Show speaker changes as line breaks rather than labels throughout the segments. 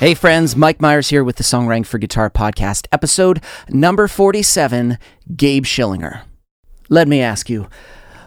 Hey, friends, Mike Myers here with the Songwriting for Guitar podcast, episode number 47 Gabe Schillinger. Let me ask you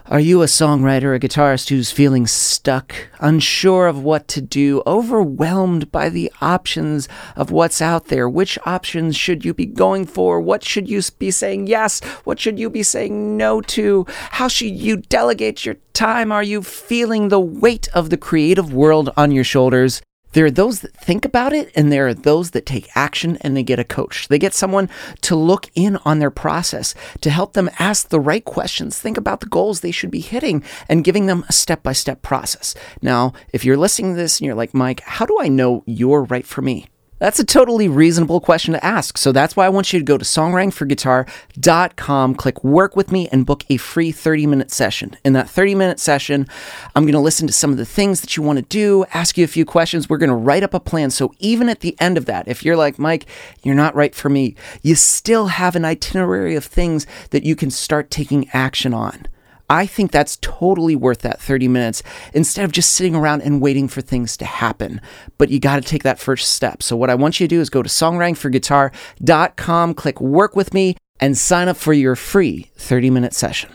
are you a songwriter, a guitarist who's feeling stuck, unsure of what to do, overwhelmed by the options of what's out there? Which options should you be going for? What should you be saying yes? What should you be saying no to? How should you delegate your time? Are you feeling the weight of the creative world on your shoulders? There are those that think about it, and there are those that take action and they get a coach. They get someone to look in on their process, to help them ask the right questions, think about the goals they should be hitting, and giving them a step by step process. Now, if you're listening to this and you're like, Mike, how do I know you're right for me? That's a totally reasonable question to ask. So that's why I want you to go to songwritingforguitar.com, click work with me, and book a free 30 minute session. In that 30 minute session, I'm going to listen to some of the things that you want to do, ask you a few questions. We're going to write up a plan. So even at the end of that, if you're like, Mike, you're not right for me, you still have an itinerary of things that you can start taking action on. I think that's totally worth that 30 minutes instead of just sitting around and waiting for things to happen. But you got to take that first step. So, what I want you to do is go to songwritingforguitar.com, click work with me, and sign up for your free 30 minute session.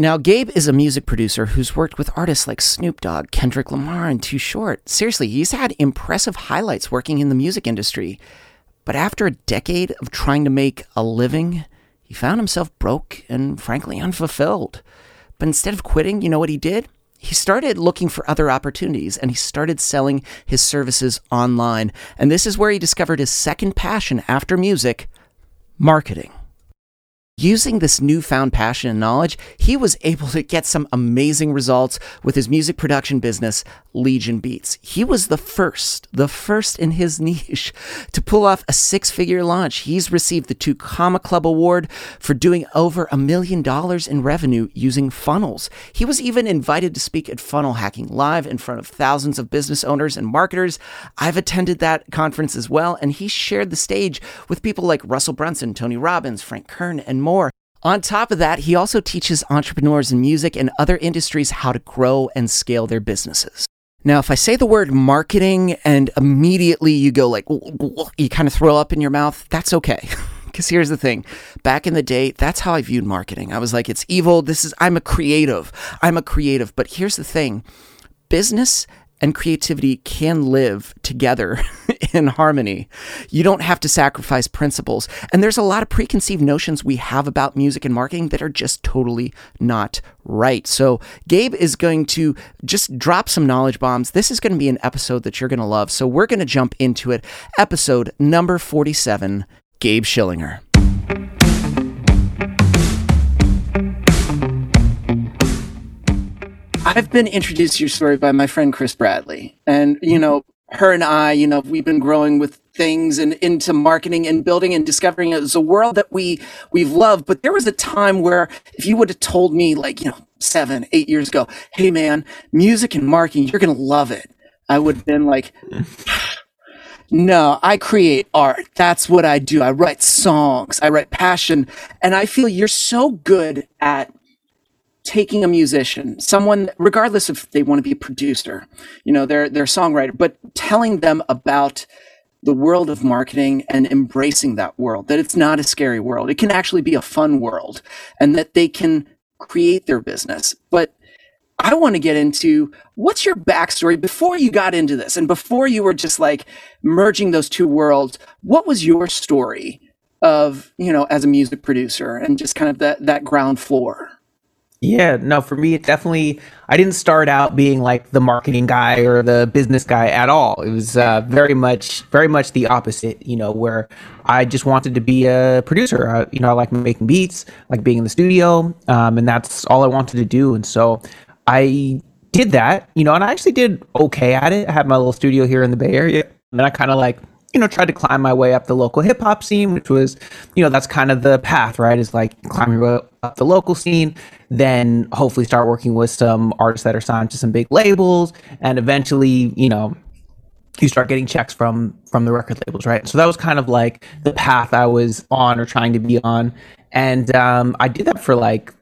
Now, Gabe is a music producer who's worked with artists like Snoop Dogg, Kendrick Lamar, and Too Short. Seriously, he's had impressive highlights working in the music industry. But after a decade of trying to make a living, he found himself broke and frankly unfulfilled. But instead of quitting, you know what he did? He started looking for other opportunities and he started selling his services online. And this is where he discovered his second passion after music marketing. Using this newfound passion and knowledge, he was able to get some amazing results with his music production business, Legion Beats. He was the first, the first in his niche to pull off a six figure launch. He's received the two Comma Club Award for doing over a million dollars in revenue using funnels. He was even invited to speak at Funnel Hacking Live in front of thousands of business owners and marketers. I've attended that conference as well, and he shared the stage with people like Russell Brunson, Tony Robbins, Frank Kern, and more. On top of that, he also teaches entrepreneurs in music and other industries how to grow and scale their businesses. Now, if I say the word marketing and immediately you go like, you kind of throw up in your mouth, that's okay. Because here's the thing back in the day, that's how I viewed marketing. I was like, it's evil. This is, I'm a creative. I'm a creative. But here's the thing business and creativity can live together in harmony. You don't have to sacrifice principles. And there's a lot of preconceived notions we have about music and marketing that are just totally not right. So, Gabe is going to just drop some knowledge bombs. This is going to be an episode that you're going to love. So, we're going to jump into it. Episode number 47 Gabe Schillinger. I've been introduced to your story by my friend Chris Bradley. And, you mm-hmm. know, her and I, you know, we've been growing with things and into marketing and building and discovering it was a world that we we've loved. But there was a time where if you would have told me like, you know, seven, eight years ago, hey man, music and marketing, you're gonna love it. I would have been like No, I create art. That's what I do. I write songs. I write passion. And I feel you're so good at taking a musician, someone, regardless if they want to be a producer, you know, they're, they're a songwriter, but telling them about the world of marketing and embracing that world, that it's not a scary world. It can actually be a fun world and that they can create their business. But I want to get into what's your backstory before you got into this and before you were just like merging those two worlds. What was your story of, you know, as a music producer and just kind of that, that ground floor?
Yeah, no, for me, it definitely, I didn't start out being like the marketing guy or the business guy at all. It was uh, very much, very much the opposite, you know, where I just wanted to be a producer. I, you know, I like making beats, like being in the studio, um, and that's all I wanted to do. And so I did that, you know, and I actually did okay at it. I had my little studio here in the Bay Area, and then I kind of like you know, tried to climb my way up the local hip hop scene, which was, you know, that's kind of the path, right? Is like climb your way up the local scene, then hopefully start working with some artists that are signed to some big labels, and eventually, you know, you start getting checks from from the record labels, right? So that was kind of like the path I was on or trying to be on, and um, I did that for like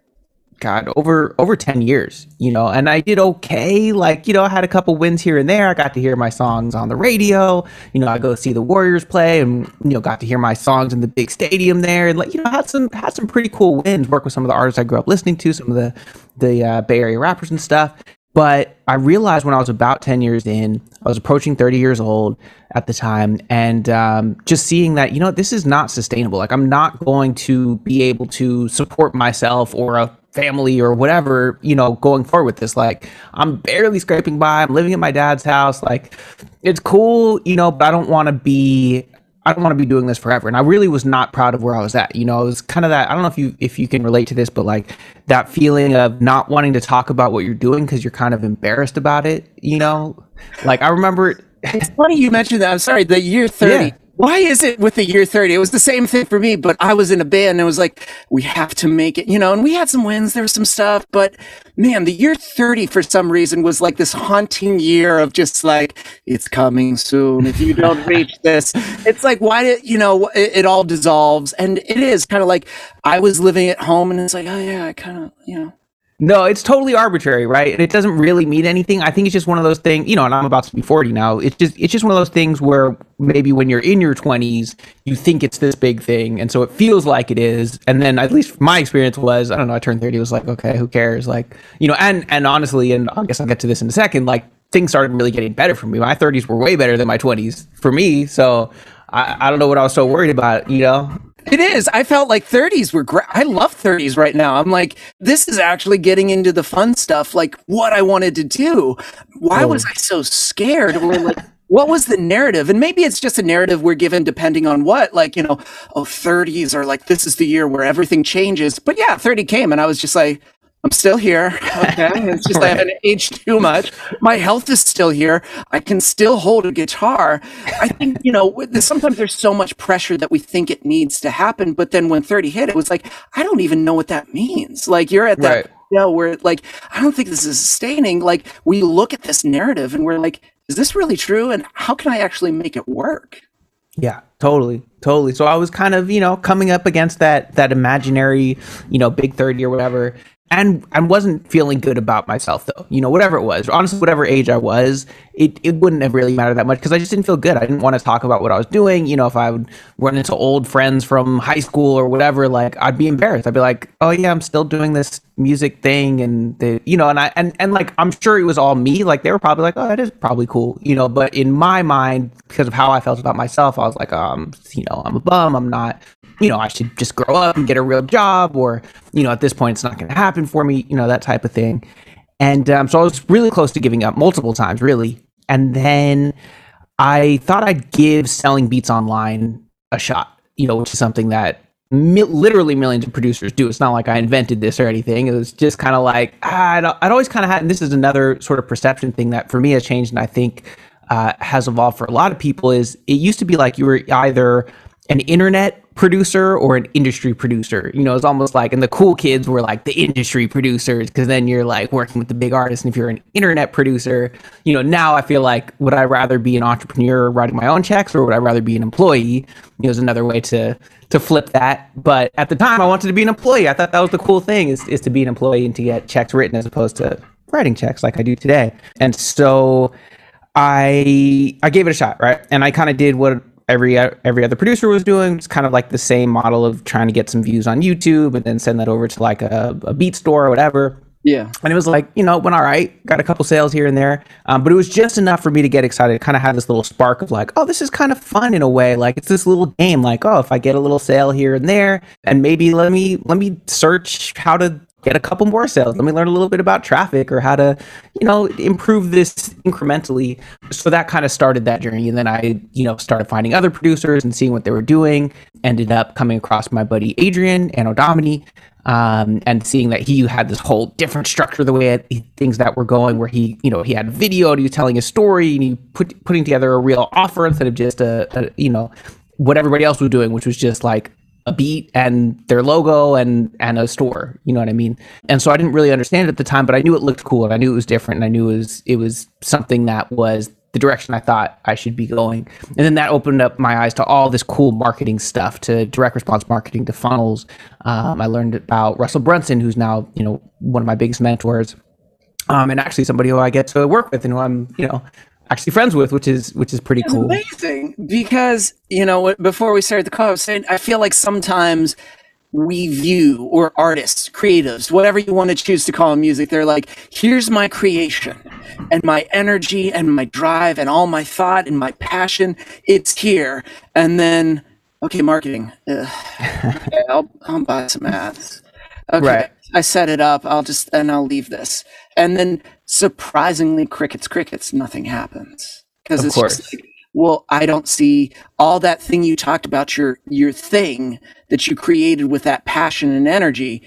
God, over over 10 years, you know, and I did okay. Like, you know, I had a couple wins here and there. I got to hear my songs on the radio. You know, I go see the Warriors play and, you know, got to hear my songs in the big stadium there and like, you know, had some had some pretty cool wins, work with some of the artists I grew up listening to, some of the the uh, Bay Area rappers and stuff. But I realized when I was about 10 years in, I was approaching 30 years old at the time, and um, just seeing that, you know, this is not sustainable. Like, I'm not going to be able to support myself or a family or whatever, you know, going forward with this. Like, I'm barely scraping by. I'm living at my dad's house. Like, it's cool, you know, but I don't want to be I don't want to be doing this forever. And I really was not proud of where I was at. You know, it was kind of that I don't know if you if you can relate to this, but like that feeling of not wanting to talk about what you're doing because you're kind of embarrassed about it, you know? Like I remember
it's funny you mentioned that. I'm sorry, the year 30. Yeah why is it with the year 30? It was the same thing for me, but I was in a band and it was like, we have to make it, you know, and we had some wins, there was some stuff, but man, the year 30 for some reason was like this haunting year of just like, it's coming soon. If you don't reach this, it's like, why did, you know, it, it all dissolves. And it is kind of like I was living at home and it's like, oh yeah, I kind of, you know,
no, it's totally arbitrary, right? And it doesn't really mean anything. I think it's just one of those things, you know, and I'm about to be 40 now. It's just it's just one of those things where maybe when you're in your 20s, you think it's this big thing, and so it feels like it is. And then at least my experience was, I don't know, I turned 30 was like, okay, who cares? Like, you know, and and honestly, and I guess I'll get to this in a second, like things started really getting better for me. My 30s were way better than my 20s for me. So I, I don't know what I was so worried about, you know?
It is. I felt like 30s were great. I love 30s right now. I'm like, this is actually getting into the fun stuff, like what I wanted to do. Why oh. was I so scared? Or like, what was the narrative? And maybe it's just a narrative we're given depending on what, like, you know, oh, 30s are like, this is the year where everything changes. But yeah, 30 came and I was just like, I'm still here. Okay. It's just right. I haven't aged too much. My health is still here. I can still hold a guitar. I think, you know, sometimes there's so much pressure that we think it needs to happen. But then when 30 hit, it was like, I don't even know what that means. Like you're at that right. you know, where like, I don't think this is sustaining. Like we look at this narrative and we're like, is this really true? And how can I actually make it work?
Yeah, totally, totally. So I was kind of, you know, coming up against that that imaginary, you know, big 30 or whatever and I wasn't feeling good about myself though. You know, whatever it was, honestly, whatever age I was, it, it wouldn't have really mattered that much because I just didn't feel good. I didn't want to talk about what I was doing. You know, if I would run into old friends from high school or whatever, like I'd be embarrassed. I'd be like, "Oh yeah, I'm still doing this music thing," and the you know, and I and and like I'm sure it was all me. Like they were probably like, "Oh, that is probably cool," you know. But in my mind, because of how I felt about myself, I was like, um, you know, I'm a bum. I'm not you know, I should just grow up and get a real job, or, you know, at this point, it's not going to happen for me, you know, that type of thing. And um, so I was really close to giving up multiple times, really. And then I thought I'd give selling beats online a shot, you know, which is something that mi- literally millions of producers do. It's not like I invented this or anything. It was just kind of like, ah, I'd, I'd, always kind of had, and this is another sort of perception thing that for me has changed and I think uh, has evolved for a lot of people is it used to be like you were either an internet producer or an industry producer. You know, it's almost like, and the cool kids were like the industry producers because then you're like working with the big artists. And if you're an internet producer, you know, now I feel like would I rather be an entrepreneur writing my own checks or would I rather be an employee? You know, is another way to to flip that. But at the time, I wanted to be an employee. I thought that was the cool thing is is to be an employee and to get checks written as opposed to writing checks like I do today. And so. I I gave it a shot, right? And I kind of did what every every other producer was doing. It's kind of like the same model of trying to get some views on YouTube and then send that over to like a, a beat store or whatever.
Yeah.
And it was like, you know, went all right, got a couple sales here and there. Um, but it was just enough for me to get excited, kind of had this little spark of like, oh, this is kind of fun in a way. Like it's this little game, like, oh, if I get a little sale here and there, and maybe let me let me search how to get a couple more sales. Let me learn a little bit about traffic or how to, you know, improve this incrementally. So that kind of started that journey. And then I, you know, started finding other producers and seeing what they were doing. Ended up coming across my buddy Adrian Anno Domini. Um, and seeing that he had this whole different structure the way it, things that were going where he you know he had video and he was telling a story and he put putting together a real offer instead of just a, a you know what everybody else was doing which was just like a beat and their logo and and a store you know what i mean and so i didn't really understand it at the time but i knew it looked cool and i knew it was different and i knew it was it was something that was the direction I thought I should be going. And then that opened up my eyes to all this cool marketing stuff, to direct response marketing, to funnels. Um, I learned about Russell Brunson, who's now you know one of my biggest mentors, um, and actually somebody who I get to work with and who I'm you know actually friends with, which is which is pretty
It's
cool.
amazing because you know before we started the call, I was saying I feel like sometimes we view or artists, creatives, whatever you want to choose to call music, they're like, here's my creation and my energy and my drive and all my thought and my passion. It's here, and then okay, marketing. Okay, I'll I'll buy some ads. Okay,
Right.
I set it up. I'll just and I'll leave this, and then surprisingly, crickets, crickets, nothing happens because
Of
it's
course.
just like, well, I don't see all that thing you talked about your your thing that you created with that passion and energy.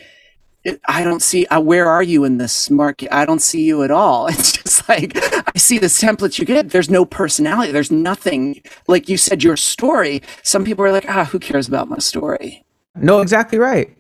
It, I don't see uh, where are you in this market? I don't see you at all. It's just like I see this template you get. There's no personality. There's nothing. Like you said, your story. Some people are like, ah, who cares about my story?
No, exactly right.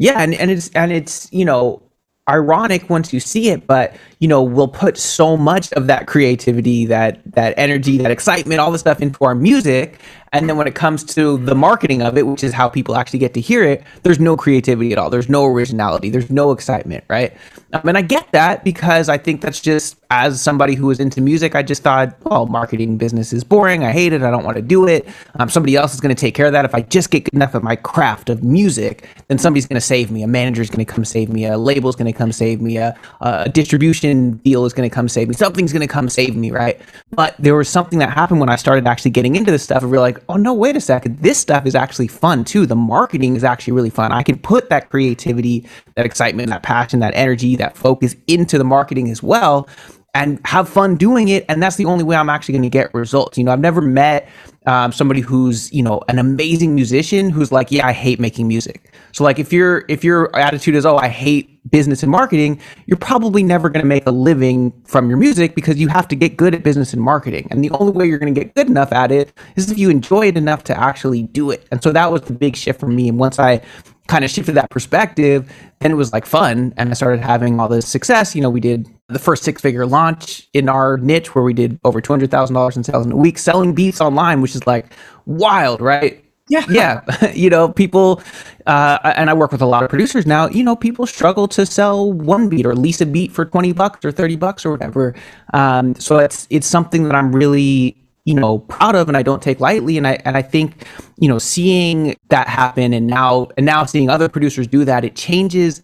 Yeah, and, and it's and it's you know ironic once you see it, but you know we'll put so much of that creativity, that that energy, that excitement, all the stuff into our music, and then when it comes to the marketing of it, which is how people actually get to hear it, there's no creativity at all. There's no originality. There's no excitement, right? Um, and I get that because I think that's just as somebody who was into music, I just thought, oh, marketing business is boring. I hate it. I don't want to do it. Um, somebody else is going to take care of that. If I just get good enough at my craft of music, then somebody's going to save me. A manager's going to come save me. A label's going to come save me. A, a distribution deal is going to come save me. Something's going to come save me, right? But there was something that happened when I started actually getting into this stuff. And we're like, oh no, wait a second. This stuff is actually fun too. The marketing is actually really fun. I can put that creativity, that excitement, that passion, that energy, that focus into the marketing as well and have fun doing it. And that's the only way I'm actually going to get results. You know, I've never met um, somebody who's you know an amazing musician who's like, yeah, I hate making music. So like if your if your attitude is, oh, I hate business and marketing, you're probably never going to make a living from your music because you have to get good at business and marketing. And the only way you're going to get good enough at it is if you enjoy it enough to actually do it. And so that was the big shift for me. And once I kind of shifted that perspective, then it was like fun. And I started having all this success. You know, we did the first six figure launch in our niche where we did over $200,000 in sales in a week selling beats online, which is like wild, right?
Yeah.
Yeah. you know, people, uh, and I work with a lot of producers now, you know, people struggle to sell one beat or lease a beat for 20 bucks or 30 bucks or whatever. Um, so it's, it's something that I'm really, you know, proud of and I don't take lightly. And I, and I think, you know, seeing that happen and now, and now seeing other producers do that, it changes,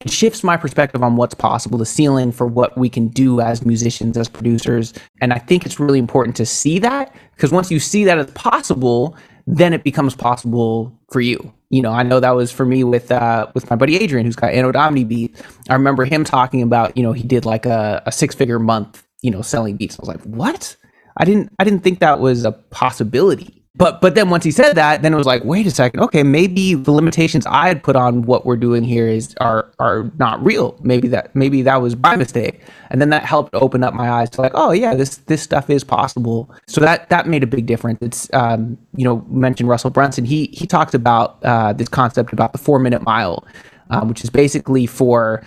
it shifts my perspective on what's possible, the ceiling for what we can do as musicians, as producers. And I think it's really important to see that because once you see that it's possible, then it becomes possible for you. You know, I know that was for me with uh, with my buddy Adrian, who's got Anno Domini Beat. I remember him talking about, you know, he did like a, a six figure month, you know, selling beats. I was like, what? I didn't I didn't think that was a possibility. But but then once he said that, then it was like, wait a second, okay, maybe the limitations I had put on what we're doing here is are are not real. Maybe that maybe that was my mistake. And then that helped open up my eyes to like, oh yeah, this this stuff is possible. So that that made a big difference. It's um, you know, mentioned Russell Brunson. He he talked about uh, this concept about the four minute mile, um, which is basically for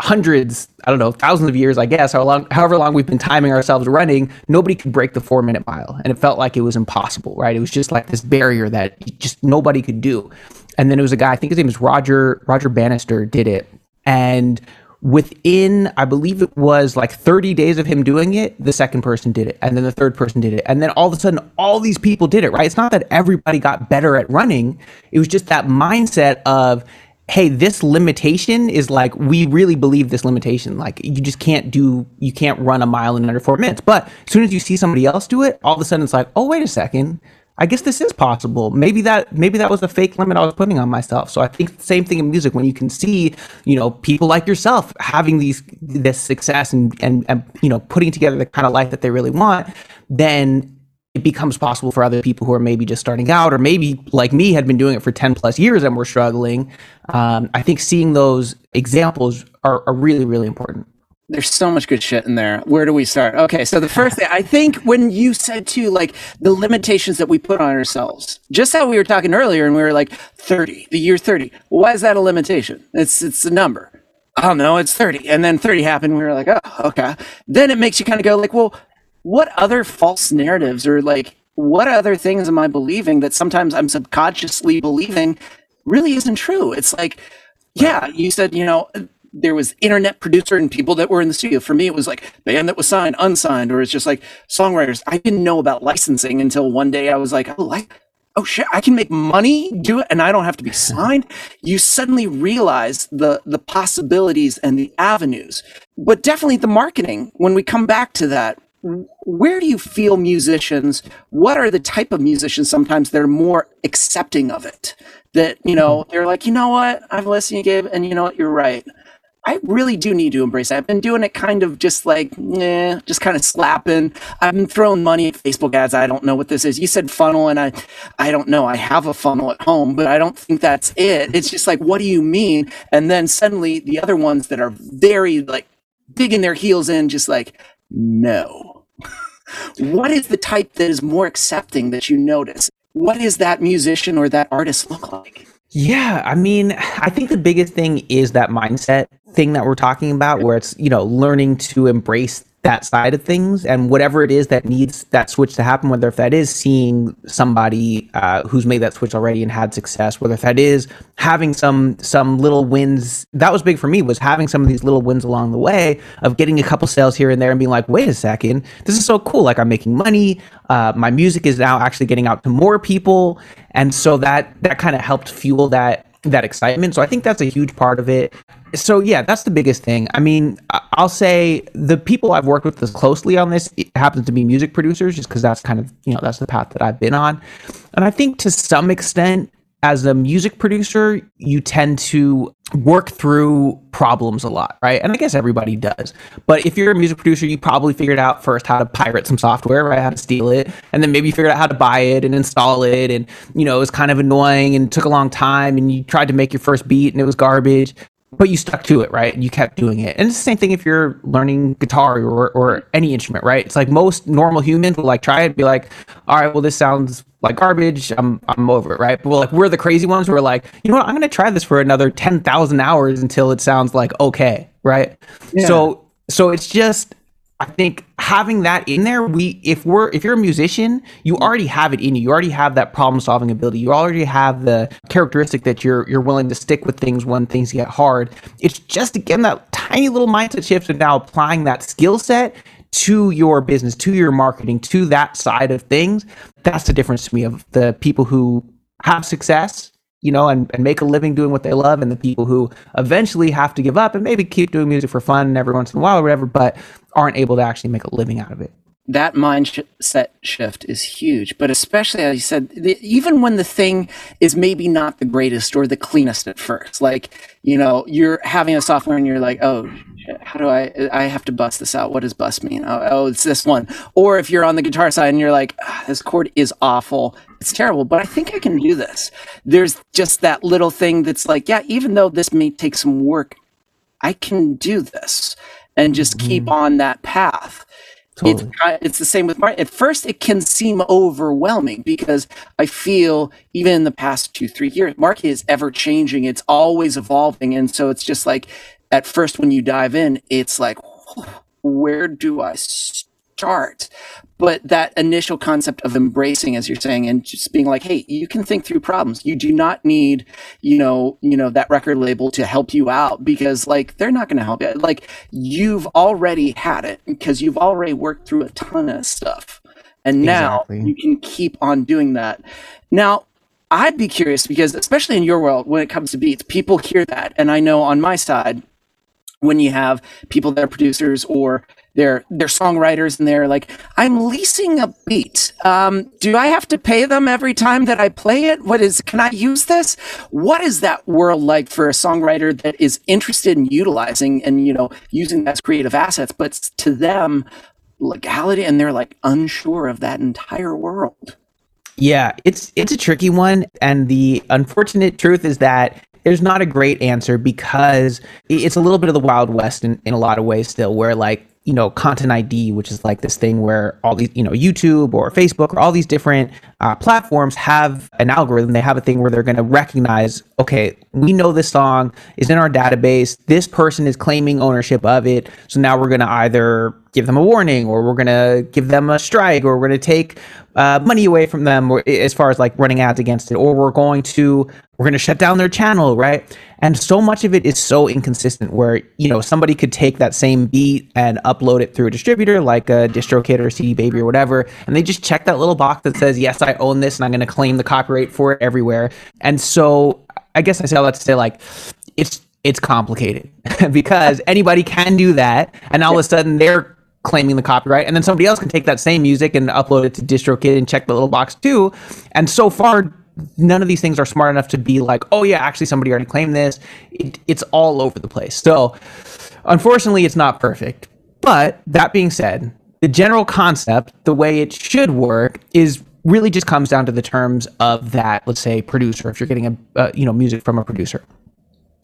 hundreds, I don't know, thousands of years, I guess, how long, however long we've been timing ourselves running, nobody could break the four minute mile. And it felt like it was impossible, right? It was just like this barrier that just nobody could do. And then there was a guy, I think his name is Roger, Roger Bannister did it. And within, I believe it was like 30 days of him doing it, the second person did it. And then the third person did it. And then all of a sudden, all these people did it, right? It's not that everybody got better at running. It was just that mindset of, hey this limitation is like we really believe this limitation. Like you just can't do you can't run a mile in under four minutes. But as soon as you see somebody else do it all of a sudden it's like oh wait a second. I guess this is possible. Maybe that maybe that was a fake limit i was putting on myself. So i think the same thing in music. When you can see you know people like yourself having these this success and and, and you know putting together the kind of life that they really want then it becomes possible for other people who are maybe just starting out or maybe like me had been doing it for 10 plus years and we're struggling um, i think seeing those examples are, are really really important
There's so much good shit in there. Where do we start? Okay, so the first thing I think when you said too, like the limitations that we put on ourselves, just how we were talking earlier, and we were like 30, the year 30. Why is that a limitation? It's it's a number. I don't know, it's 30. And then 30 happened, we were like, oh, okay. Then it makes you kind of go like, well, what other false narratives or like what other things am I believing that sometimes I'm subconsciously believing really isn't true? It's like, yeah, you said, you know, there was internet producer and people that were in the studio. For me, it was like band that was signed, unsigned, or it's just like songwriters. I didn't know about licensing until one day I was like, oh, like, oh shit, I can make money do it, and I don't have to be signed. You suddenly realize the the possibilities and the avenues, but definitely the marketing. When we come back to that, where do you feel musicians? What are the type of musicians sometimes they're more accepting of it? That you know they're like, you know what, I've listened, to you Gabe, and you know what, you're right. I really do need to embrace it. I've been doing it kind of just like, eh, just kind of slapping. I've been throwing money at Facebook ads. I don't know what this is. You said funnel, and I, I don't know. I have a funnel at home, but I don't think that's it. It's just like, what do you mean? And then suddenly the other ones that are very like digging their heels in, just like, no. what is the type that is more accepting that you notice? What is that musician or that artist look like?
Yeah, I mean, I think the biggest thing is that mindset thing that we're talking about, where it's, you know, learning to embrace that side of things and whatever it is that needs that switch to happen whether if that is seeing somebody uh, who's made that switch already and had success whether if that is having some some little wins that was big for me was having some of these little wins along the way of getting a couple sales here and there and being like wait a second this is so cool like i'm making money uh, my music is now actually getting out to more people and so that that kind of helped fuel that that excitement. So I think that's a huge part of it. So yeah, that's the biggest thing. I mean, I'll say the people I've worked with this closely on this happens to be music producers, just because that's kind of you know that's the path that I've been on, and I think to some extent as a music producer, you tend to work through problems a lot, right? And I guess everybody does. But if you're a music producer, you probably figured out first how to pirate some software, right? How to steal it. And then maybe you figured out how to buy it and install it. And, you know, it was kind of annoying and took a long time. And you tried to make your first beat and it was garbage but you stuck to it, right? And you kept doing it. And it's the same thing if you're learning guitar or, or any instrument, right? It's like most normal humans will like try it, be like, all right, well, this sounds like garbage. I'm I'm over it, right? But we're like we're the crazy ones who are like, you know what? I'm gonna try this for another ten thousand hours until it sounds like okay, right? Yeah. So so it's just I think having that in there, we if we're if you're a musician, you already have it in you. You already have that problem solving ability. You already have the characteristic that you're you're willing to stick with things when things get hard. It's just again that tiny little mindset shift and now applying that skill set to your business, to your marketing, to that side of things. That's the difference to me of the people who have success you know, and, and make a living doing what they love, and the people who eventually have to give up and maybe keep doing music for fun every once in a while or whatever, but aren't able to actually make a living out of it.
That mindset shift is huge, but especially as you said, the, even when the thing is maybe not the greatest or the cleanest at first, like you know, you're having a software and you're like, oh, how do I? I have to bust this out. What does bust mean? Oh, oh it's this one. Or if you're on the guitar side and you're like, ah, this chord is awful it's terrible, but I think I can do this. There's just that little thing that's like, yeah, even though this may take some work, I can do this and just mm-hmm. keep on that path. Totally. It's, it's the same with Mark. At first, it can seem overwhelming because I feel even in the past two, three years, market is ever changing. It's always evolving. And so it's just like, at first, when you dive in, it's like, where do I start? But that initial concept of embracing as you're saying and just being like hey you can think through problems. You do not need you know you know that record label to help you out because like they're not going to help you. Like you've already had it because you've already worked through a ton of stuff. And now exactly. you can keep on doing that. Now i'd be curious because especially in your world when it comes to beats people hear that. And i know on my side when you have people that are producers or they're songwriters and they're like i'm leasing a beat. Um, do i have to pay them every time that i play it? What is can i use this? What is that world like for a songwriter that is interested in utilizing and you know using as creative assets? But to them legality and they're like unsure of that entire world.
Yeah it's it's a tricky one and the unfortunate truth is that there's not a great answer because it's a little bit of the wild west in, in a lot of ways still where like you know content id which is like this thing where all these you know youtube or facebook or all these different uh, platforms have an algorithm. They have a thing where they're going to recognize, okay, we know this song is in our database. This person is claiming ownership of it. So now we're going to either give them a warning or we're going to give them a strike or we're going to take uh, money away from them as far as like running ads against it. Or we're going to we're going to shut down their channel right? And so much of it is so inconsistent where you know somebody could take that same beat and upload it through a distributor like a distrokid or cd baby or whatever and they just check that little box that says yes i own this and i'm going to claim the copyright for it everywhere. And so i guess i say all that to say like it's it's complicated because anybody can do that and all of a sudden they're claiming the copyright. And then somebody else can take that same music and upload it to distrokid and check the little box too. And so far none of these things are smart enough to be like oh yeah actually somebody already claimed this. It, it's all over the place. So unfortunately it's not perfect. But that being said the general concept the way it should work is really just comes down to the terms of that let's say producer if you're getting a uh, you know music from a producer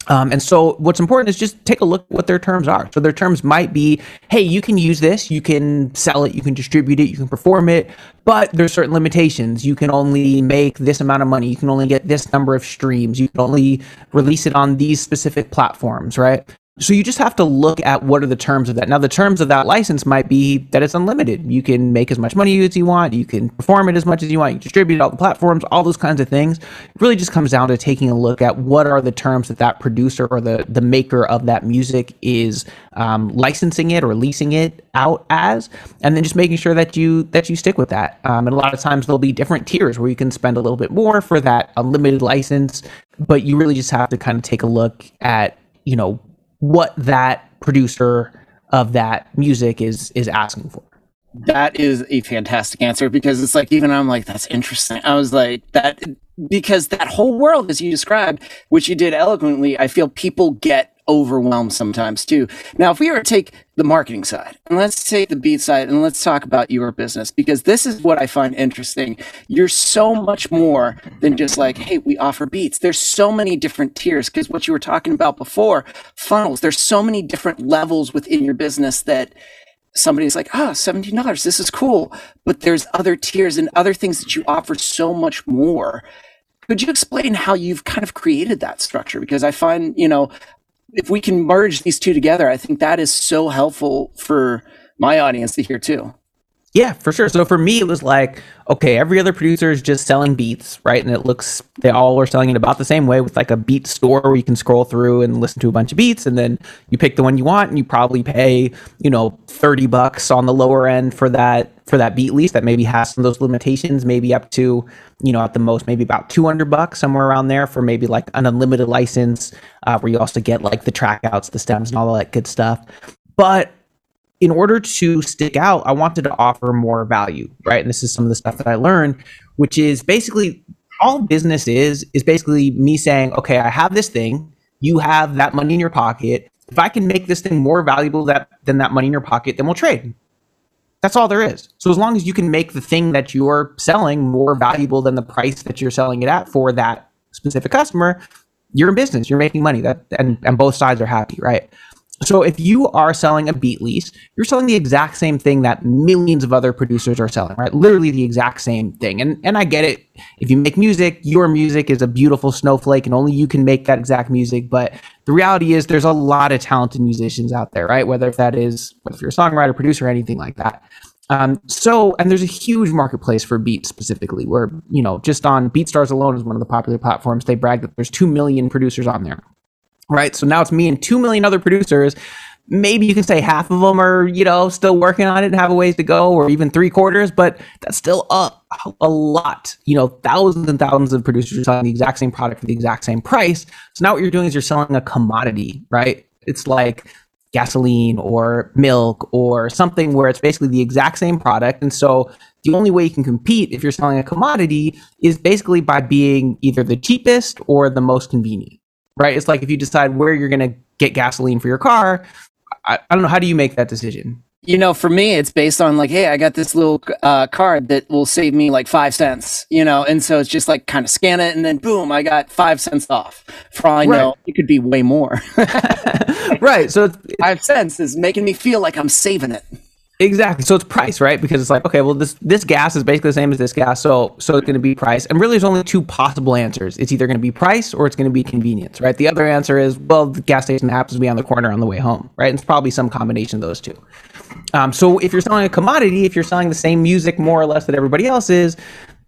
um, and so what's important is just take a look what their terms are. So their terms might be, hey, you can use this, you can sell it, you can distribute it, you can perform it, but there's certain limitations. You can only make this amount of money, you can only get this number of streams, you can only release it on these specific platforms, right? So you just have to look at what are the terms of that. Now, the terms of that license might be that it's unlimited. You can make as much money as you want. You can perform it as much as you want. You distribute all the platforms, all those kinds of things. It really just comes down to taking a look at what are the terms that that producer or the the maker of that music is um, licensing it or leasing it out as, and then just making sure that you that you stick with that. Um, and a lot of times there'll be different tiers where you can spend a little bit more for that unlimited license, but you really just have to kind of take a look at you know what that producer of that music is is asking for.
That is a fantastic answer because it's like even I'm like that's interesting. I was like that because that whole world as you described, which you did eloquently, I feel people get overwhelmed sometimes too. Now, if we were to take the marketing side and let's take the beat side and let's talk about your business because this is what I find interesting. You're so much more than just like, hey, we offer beats. There's so many different tiers because what you were talking about before, funnels, there's so many different levels within your business that somebody's like, ah, oh, $17, this is cool. But there's other tiers and other things that you offer so much more. Could you explain how you've kind of created that structure? Because I find, you know, if we can merge these two together, I think that is so helpful for my audience to hear too.
Yeah, for sure. So for me, it was like, okay, every other producer is just selling beats, right? And it looks, they all are selling it about the same way with like a beat store where you can scroll through and listen to a bunch of beats. And then you pick the one you want and you probably pay, you know, 30 bucks on the lower end for that, for that beat lease that maybe has some of those limitations, maybe up to, you know, at the most, maybe about 200 bucks, somewhere around there for maybe like an unlimited license uh, where you also get like the track outs, the stems and all that good stuff. But in order to stick out, I wanted to offer more value, right? And this is some of the stuff that I learned, which is basically all business is is basically me saying, okay, I have this thing, you have that money in your pocket. If I can make this thing more valuable that than that money in your pocket, then we'll trade. That's all there is. So as long as you can make the thing that you're selling more valuable than the price that you're selling it at for that specific customer, you're in business. You're making money. That and and both sides are happy, right? So if you are selling a beat lease, you're selling the exact same thing that millions of other producers are selling, right? Literally the exact same thing. And and I get it. If you make music, your music is a beautiful snowflake and only you can make that exact music, but the reality is there's a lot of talented musicians out there, right? Whether if that is whether you're a songwriter, producer, anything like that. Um, so, and there's a huge marketplace for beats specifically, where, you know, just on BeatStars alone is one of the popular platforms. They brag that there's 2 million producers on there right? So now it's me and 2 million other producers. Maybe you can say half of them are, you know, still working on it and have a ways to go, or even three quarters, but that's still a, a lot. You know, thousands and thousands of producers are selling the exact same product for the exact same price. So now what you're doing is you're selling a commodity, right? It's like gasoline or milk or something where it's basically the exact same product. And so the only way you can compete if you're selling a commodity is basically by being either the cheapest or the most convenient right? It's like if you decide where you're going to get gasoline for your car, I, I, don't know. How do you make that decision?
You know, for me, it's based on like, hey, I got this little uh, card that will save me like five cents, you know, and so it's just like kind of scan it and then boom, I got five cents off. For all I right. know, it could be way more.
right. So
five cents is making me feel like I'm saving it.
Exactly. So it's price, right? Because it's like, okay, well, this this gas is basically the same as this gas, so so it's going to be price. And really, there's only two possible answers. It's either going to be price or it's going to be convenience, right? The other answer is, well, the gas station happens to be on the corner on the way home, right? And it's probably some combination of those two. Um, so if you're selling a commodity, if you're selling the same music more or less that everybody else is,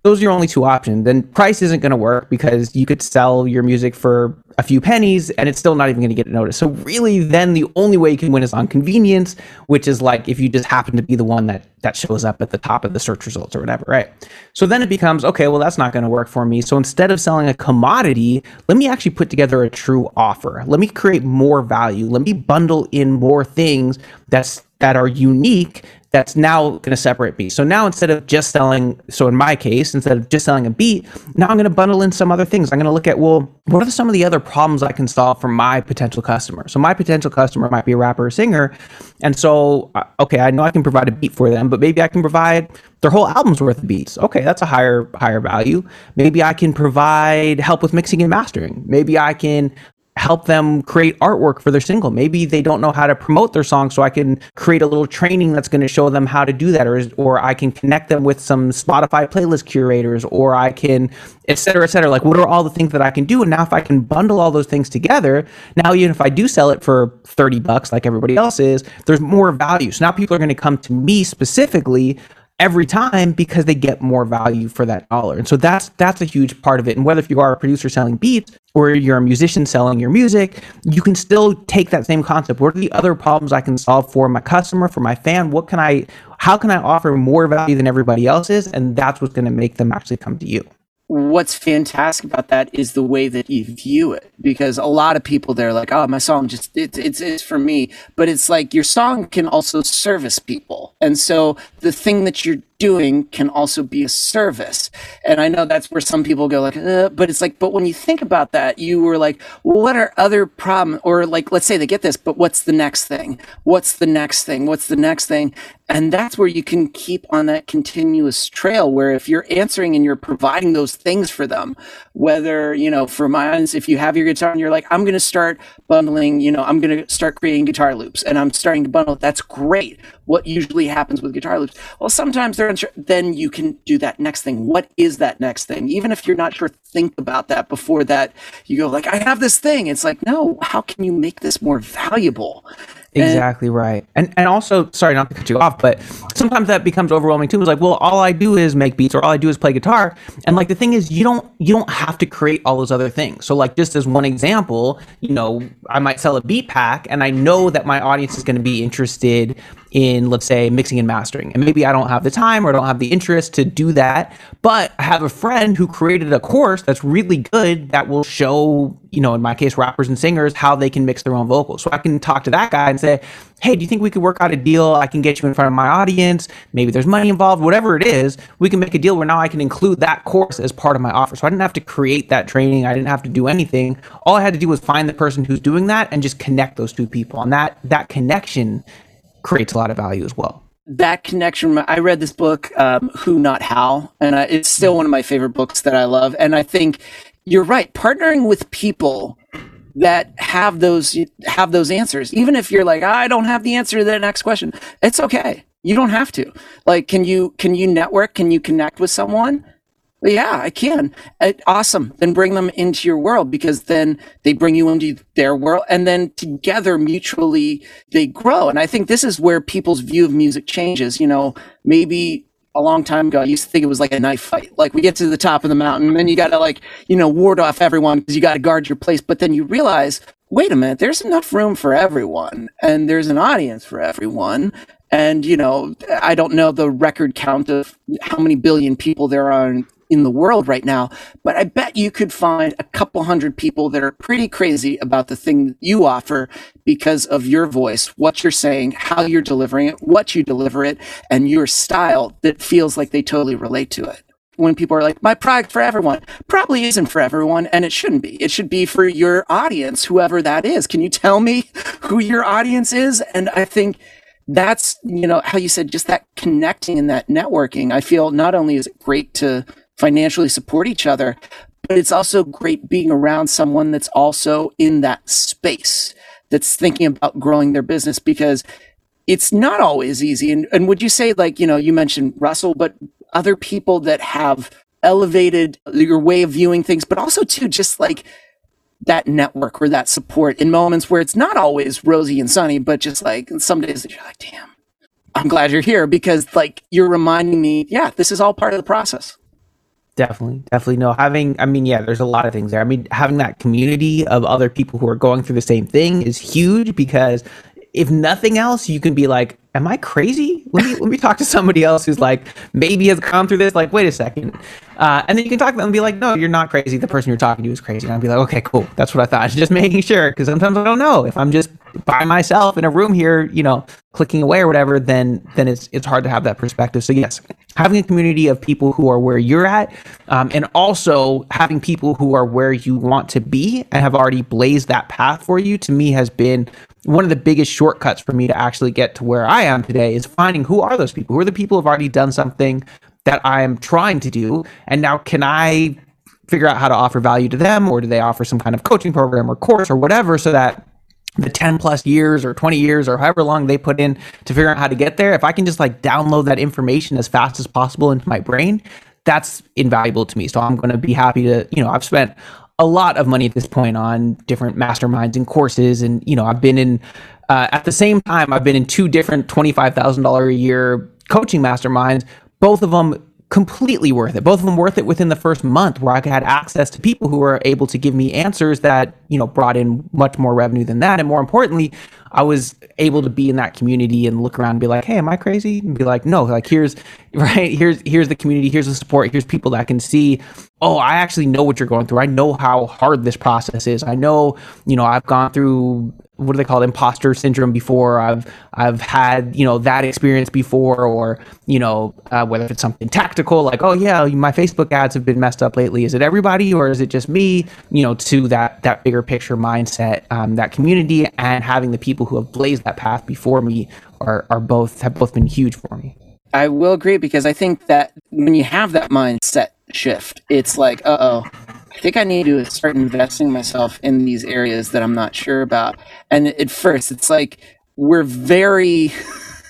those are your only two options. Then price isn't going to work because you could sell your music for a few pennies and it's still not even going to get noticed. So really, then the only way you can win is on convenience, which is like if you just happen to be the one that that shows up at the top of the search results or whatever, right? So then it becomes okay. Well, that's not going to work for me. So instead of selling a commodity, let me actually put together a true offer. Let me create more value. Let me bundle in more things that's that are unique that's now going to separate me. So now instead of just selling, so in my case, instead of just selling a beat, now I'm going to bundle in some other things. I'm going to look at, well, what are some of the other problems I can solve for my potential customer? So my potential customer might be a rapper or singer. And so, uh, okay, I know I can provide a beat for them, but maybe I can provide their whole album's worth of beats. Okay, that's a higher higher value. Maybe I can provide help with mixing and mastering. Maybe I can help them create artwork for their single. Maybe they don't know how to promote their song, so I can create a little training that's going to show them how to do that, or or I can connect them with some Spotify playlist curators, or I can, et cetera, et cetera. Like, what are all the things that I can do? And now, if I can bundle all those things together, now even if I do sell it for thirty bucks, like everybody else is, there's more value. So now people are going to come to me specifically every time because they get more value for that dollar. And so that's that's a huge part of it. And whether if you are a producer selling beats or you're a musician selling your music, you can still take that same concept. What are the other problems I can solve for my customer, for my fan? What can I how can I offer more value than everybody else is? And that's what's going to make them actually come to you
what's fantastic about that is the way that you view it because a lot of people they're like oh my song just it's it's, it's for me. But it's like your song can also service people. And so the thing that you're doing can also be a service. And I know that's where some people go like, uh, but it's like, but when you think about that, you were like, what are other problems? Or like, let's say they get this, but what's the next thing? What's the next thing? What's the next thing? And that's where you can keep on that continuous trail where if you're answering and you're providing those things for them, whether, you know, for mine, if you have your guitar and you're like, I'm going to start bundling, you know, I'm going to start creating guitar loops and I'm starting to bundle, that's great. What usually happens with guitar loops? Well, sometimes they're unsure. Then you can do that next thing. What is that next thing? Even if you're not sure, think about that before that. You go like, I have this thing. It's like, no, how can you make this more valuable?
Exactly and, right. And and also, sorry not to cut you off, but sometimes that becomes overwhelming too. It's like, well, all I do is make beats or all I do is play guitar. And like the thing is you don't you don't have to create all those other things. So like just as one example, you know, I might sell a beat pack and I know that my audience is going to be interested in let's say mixing and mastering. And maybe i don't have the time or don't have the interest to do that but i have a friend who created a course that's really good that will show you know in my case rappers and singers how they can mix their own vocals. So i can talk to that guy and say hey do you think we could work out a deal? I can get you in front of my audience. Maybe there's money involved whatever it is we can make a deal where now i can include that course as part of my offer. So i didn't have to create that training. I didn't have to do anything. All i had to do was find the person who's doing that and just connect those two people. And that that connection creates a lot of value as well.
That connection, I read this book, um, Who Not How, and uh, it's still one of my favorite books that I love. And I think you're right. Partnering with people that have those have those answers, even if you're like, I don't have the answer to that next question, it's okay. You don't have to. Like, can you can you network? Can you connect with someone? Yeah, I can. Uh, awesome. Then bring them into your world because then they bring you into their world and then together mutually they grow. And I think this is where people's view of music changes. You know, maybe a long time ago, I used to think it was like a knife fight. Like we get to the top of the mountain and then you got to like, you know, ward off everyone because you got to guard your place. But then you realize, wait a minute, there's enough room for everyone and there's an audience for everyone. And, you know, I don't know the record count of how many billion people there are in the world right now, but I bet you could find a couple hundred people that are pretty crazy about the thing you offer because of your voice, what you're saying, how you're delivering it, what you deliver it, and your style that feels like they totally relate to it. When people are like, my product for everyone, probably isn't for everyone, and it shouldn't be. It should be for your audience, whoever that is. Can you tell me who your audience is? And I think that's you know how you said just that connecting and that networking i feel not only is it great to financially support each other. But it's also great being around someone that's also in that space that's thinking about growing their business because it's not always easy. And, and would you say, like, you know, you mentioned Russell, but other people that have elevated your way of viewing things, but also, too, just like that network or that support in moments where it's not always rosy and sunny, but just like some days that you're like, damn, I'm glad you're here because, like, you're reminding me, yeah, this is all part of the process.
Definitely, definitely. No, having, I mean, yeah, there's a lot of things there. I mean, having that community of other people who are going through the same thing is huge because if nothing else, you can be like, am I crazy? Let me let me talk to somebody else who's like maybe has gone through this. Like, wait a second, uh, and then you can talk to them and be like, no, you're not crazy. The person you're talking to is crazy. And I'd be like, okay, cool. That's what I thought. Just making sure because sometimes I don't know if I'm just by myself in a room here, you know, clicking away or whatever. Then then it's it's hard to have that perspective. So yes, having a community of people who are where you're at, um, and also having people who are where you want to be and have already blazed that path for you, to me has been one of the biggest shortcuts for me to actually get to where I am today is finding who are those people? Who are the people who've already done something that I am trying to do? And now can I figure out how to offer value to them or do they offer some kind of coaching program or course or whatever so that the 10 plus years or 20 years or however long they put in to figure out how to get there, if I can just like download that information as fast as possible into my brain, that's invaluable to me. So I'm going to be happy to, you know, I've spent a lot of money at this point on different masterminds and courses. And, you know, I've been in, uh, at the same time, I've been in two different $25,000 a year coaching masterminds, both of them completely worth it. Both of them worth it within the first month where I had access to people who were able to give me answers that, you know, brought in much more revenue than that. And more importantly, I was able to be in that community and look around and be like, "Hey, am I crazy?" And be like, "No, like here's right, here's here's the community, here's the support, here's people that can see, oh, I actually know what you're going through. I know how hard this process is. I know, you know, I've gone through what do they call it imposter syndrome before. I've i've had you know that experience before or you know uh, whether it's something tactical like oh yeah my facebook ads have been messed up lately. Is it everybody or is it just me? You know to that that bigger picture mindset um, that community and having the people who have blazed that path before me are are both have both been huge for me.
I will agree because i think that when you have that mindset shift it's like uh-oh I think I need to start investing myself in these areas that I'm not sure about. And at first, it's like we're very,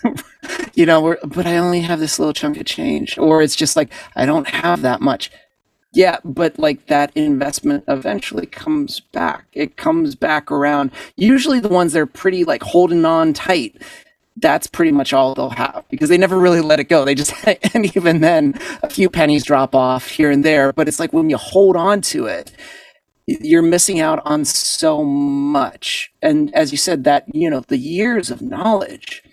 you know, but I only have this little chunk of change, or it's just like I don't have that much. Yeah, but like that investment eventually comes back. It comes back around. Usually, the ones that are pretty like holding on tight that's pretty much all they'll have because they never really let it go. They just, and even then, a few pennies drop off here and there. But it's like when you hold on to it, you're missing out on so much. And as you said, that, you know, the years of knowledge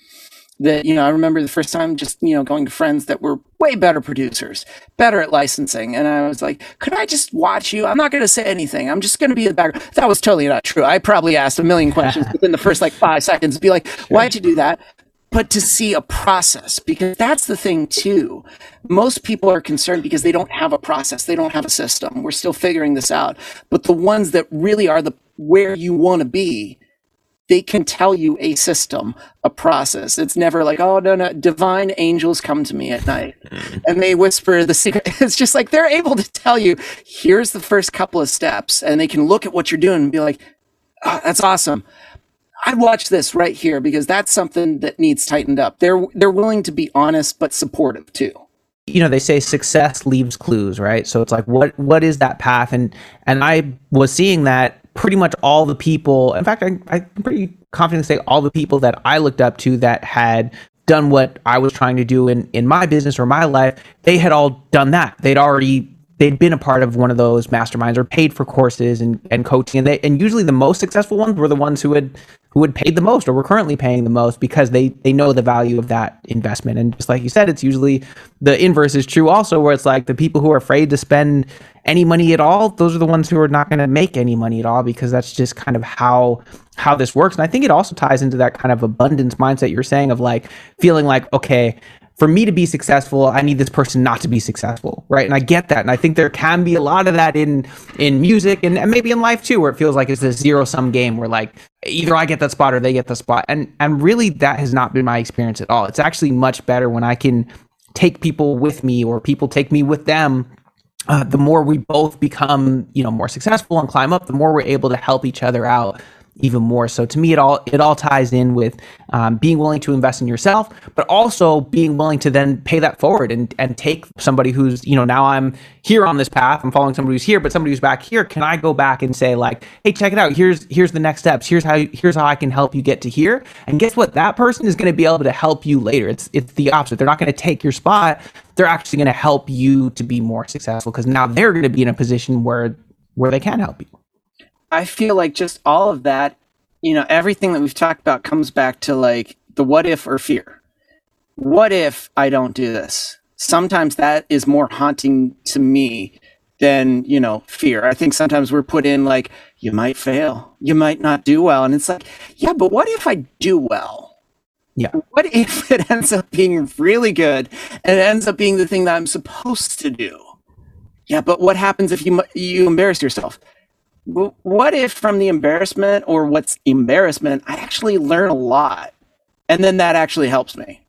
that, you know, I remember the first time just, you know, going to friends that were way better producers, better at licensing. And I was like, could I just watch you? I'm not going to say anything. I'm just going to be the background. That was totally not true. I probably asked a million questions within the first like five seconds, be like, why'd you do that? but to see a process because that's the thing too most people are concerned because they don't have a process they don't have a system we're still figuring this out but the ones that really are the where you want to be they can tell you a system a process it's never like oh no no divine angels come to me at night mm. and they whisper the secret it's just like they're able to tell you here's the first couple of steps and they can look at what you're doing and be like oh, that's awesome I'd watch this right here because that's something that needs tightened up. They're they're willing to be honest but supportive too.
You know, they say success leaves clues, right? So it's like what what is that path? And and I was seeing that pretty much all the people. In fact, I, I'm pretty confident to say all the people that I looked up to that had done what I was trying to do in in my business or my life, they had all done that. They'd already they'd been a part of one of those masterminds or paid for courses and, and coaching and they and usually the most successful ones were the ones who had who had paid the most or were currently paying the most because they they know the value of that investment. And just like you said it's usually the inverse is true also where it's like the people who are afraid to spend any money at all those are the ones who are not going to make any money at all because that's just kind of how how this works. And i think it also ties into that kind of abundance mindset you're saying of like feeling like okay for me to be successful, I need this person not to be successful, right? And I get that, and I think there can be a lot of that in in music and, and maybe in life too, where it feels like it's a zero sum game, where like either I get that spot or they get the spot, and and really that has not been my experience at all. It's actually much better when I can take people with me or people take me with them. Uh, the more we both become, you know, more successful and climb up, the more we're able to help each other out even more. So to me, it all it all ties in with um, being willing to invest in yourself, but also being willing to then pay that forward and and take somebody who's you know now I'm here on this path, I'm following somebody who's here, but somebody who's back here. Can I go back and say like, hey, check it out. Here's here's the next steps. Here's how here's how I can help you get to here. And guess what? That person is going to be able to help you later. It's it's the opposite. They're not going to take your spot. They're actually going to help you to be more successful because now they're going to be in a position where where they can help you.
I feel like just all of that, you know, everything that we've talked about comes back to like the what if or fear. What if I don't do this? Sometimes that is more haunting to me than, you know, fear. I think sometimes we're put in like, you might fail, you might not do well. And it's like, yeah, but what if I do well?
Yeah.
What if it ends up being really good and it ends up being the thing that I'm supposed to do? Yeah, but what happens if you you embarrass yourself? What if from the embarrassment or what's embarrassment, I actually learn a lot, and then that actually helps me.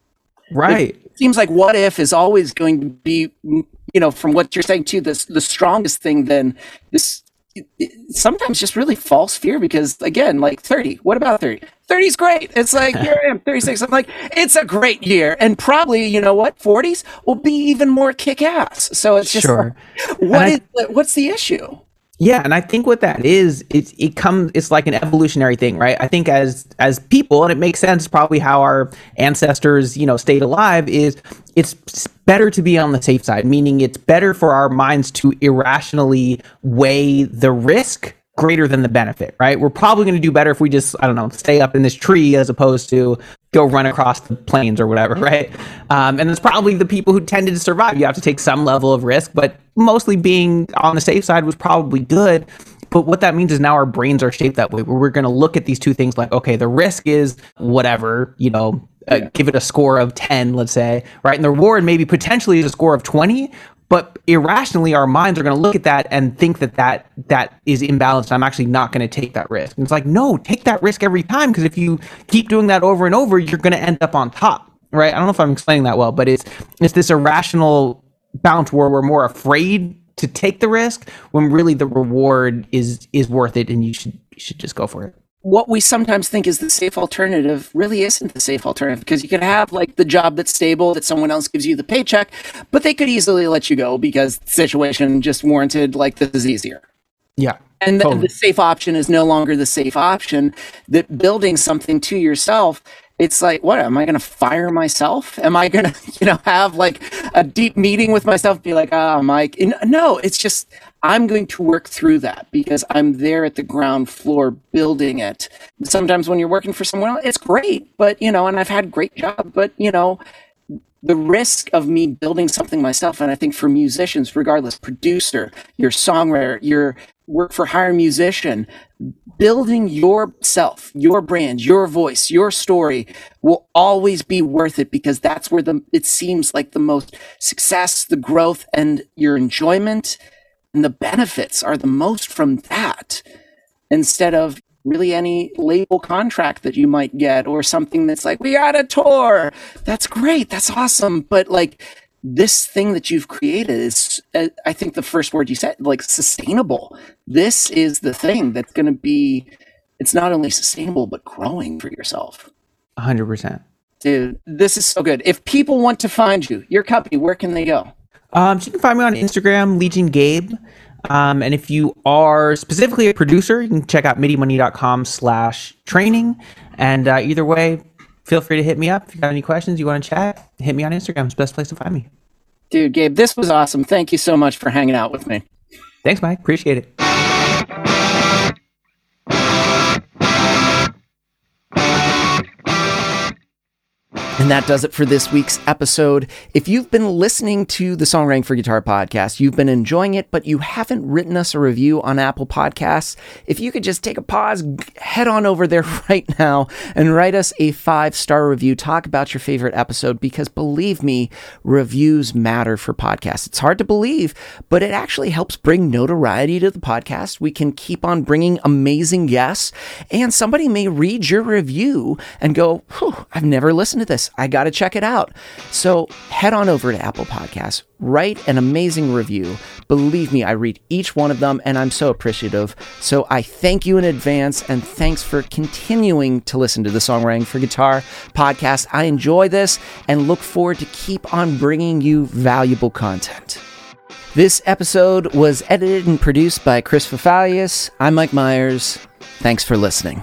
Right.
It seems like what if is always going to be, you know, from what you're saying too, this the strongest thing than this. Sometimes just really false fear because again, like 30. What about 30? 30 is great. It's like here I am, 36. I'm like, it's a great year, and probably you know what, 40s will be even more kick ass. So it's just
sure.
Like, what I, is, what's the issue?
Yeah, and I think what that is, it it comes it's like an evolutionary thing, right? I think as as people, and it makes sense probably how our ancestors, you know, stayed alive is it's better to be on the safe side, meaning it's better for our minds to irrationally weigh the risk greater than the benefit, right? We're probably going to do better if we just, I don't know, stay up in this tree as opposed to go run across the plains or whatever, right? Um, and it's probably the people who tended to survive. You have to take some level of risk, but mostly being on the safe side was probably good. But what that means is now our brains are shaped that way, where we're going to look at these two things like, okay, the risk is whatever, you know, uh, give it a score of 10, let's say, right? And the reward maybe potentially is a score of 20, but irrationally our minds are going to look at that and think that that that is imbalanced. I'm actually not going to take that risk. And it's like no take that risk every time because if you keep doing that over and over you're going to end up on top right? I don't know if i'm explaining that well but it's it's this irrational bounce where we're more afraid to take the risk when really the reward is is worth it and you should you should just go for it
what we sometimes think is the safe alternative really isn't the safe alternative because you could have like the job that's stable that someone else gives you the paycheck, but they could easily let you go because the situation just warranted like this is easier.
Yeah.
And totally. the, the safe option is no longer the safe option. That building something to yourself it's like what am i going to fire myself am i going to you know have like a deep meeting with myself be like ah oh, mike no it's just I'm going to work through that because I'm there at the ground floor building it. Sometimes when you're working for someone else, it's great, but you know, and I've had great job, but you know, the risk of me building something myself, and I think for musicians, regardless, producer, your songwriter, your work for hire musician, building yourself, your brand, your voice, your story will always be worth it because that's where the it seems like the most success, the growth, and your enjoyment and the benefits are the most from that instead of really any label contract that you might get or something that's like, we got a tour. That's great. That's awesome. But like this thing that you've created is, uh, I think the first word you said, like sustainable. This is the thing that's going to be, it's not only sustainable, but growing for yourself.
100%.
Dude, this is so good. If people want to find you, your company, where can they go?
Um, so you can find me on Instagram, Legion Gabe. Um, and if you are specifically a producer, you can check out midimoney.com slash training. And uh, either way, feel free to hit me up. If you got any questions, you want to chat, hit me on Instagram. It's the best place to find me.
Dude, Gabe, this was awesome. Thank you so much for hanging out with me.
Thanks, Mike. Appreciate it.
And that does it for this week's episode. If you've been listening to the Songwriting for Guitar podcast, you've been enjoying it, but you haven't written us a review on Apple Podcasts, if you could just take a pause, head on over there right now and write us a five star review. Talk about your favorite episode because believe me, reviews matter for podcasts. It's hard to believe, but it actually helps bring notoriety to the podcast. We can keep on bringing amazing guests, and somebody may read your review and go, I've never listened to
this I got to check it out. So head on over to Apple Podcasts, write an amazing review. Believe me, I read each one of them and I'm so appreciative. So I thank you in advance and thanks for continuing to listen to the Songwriting for Guitar podcast. I enjoy this and look forward to keep on bringing you valuable content. This episode was edited and produced by Chris Fafalius. I'm Mike Myers. Thanks for listening.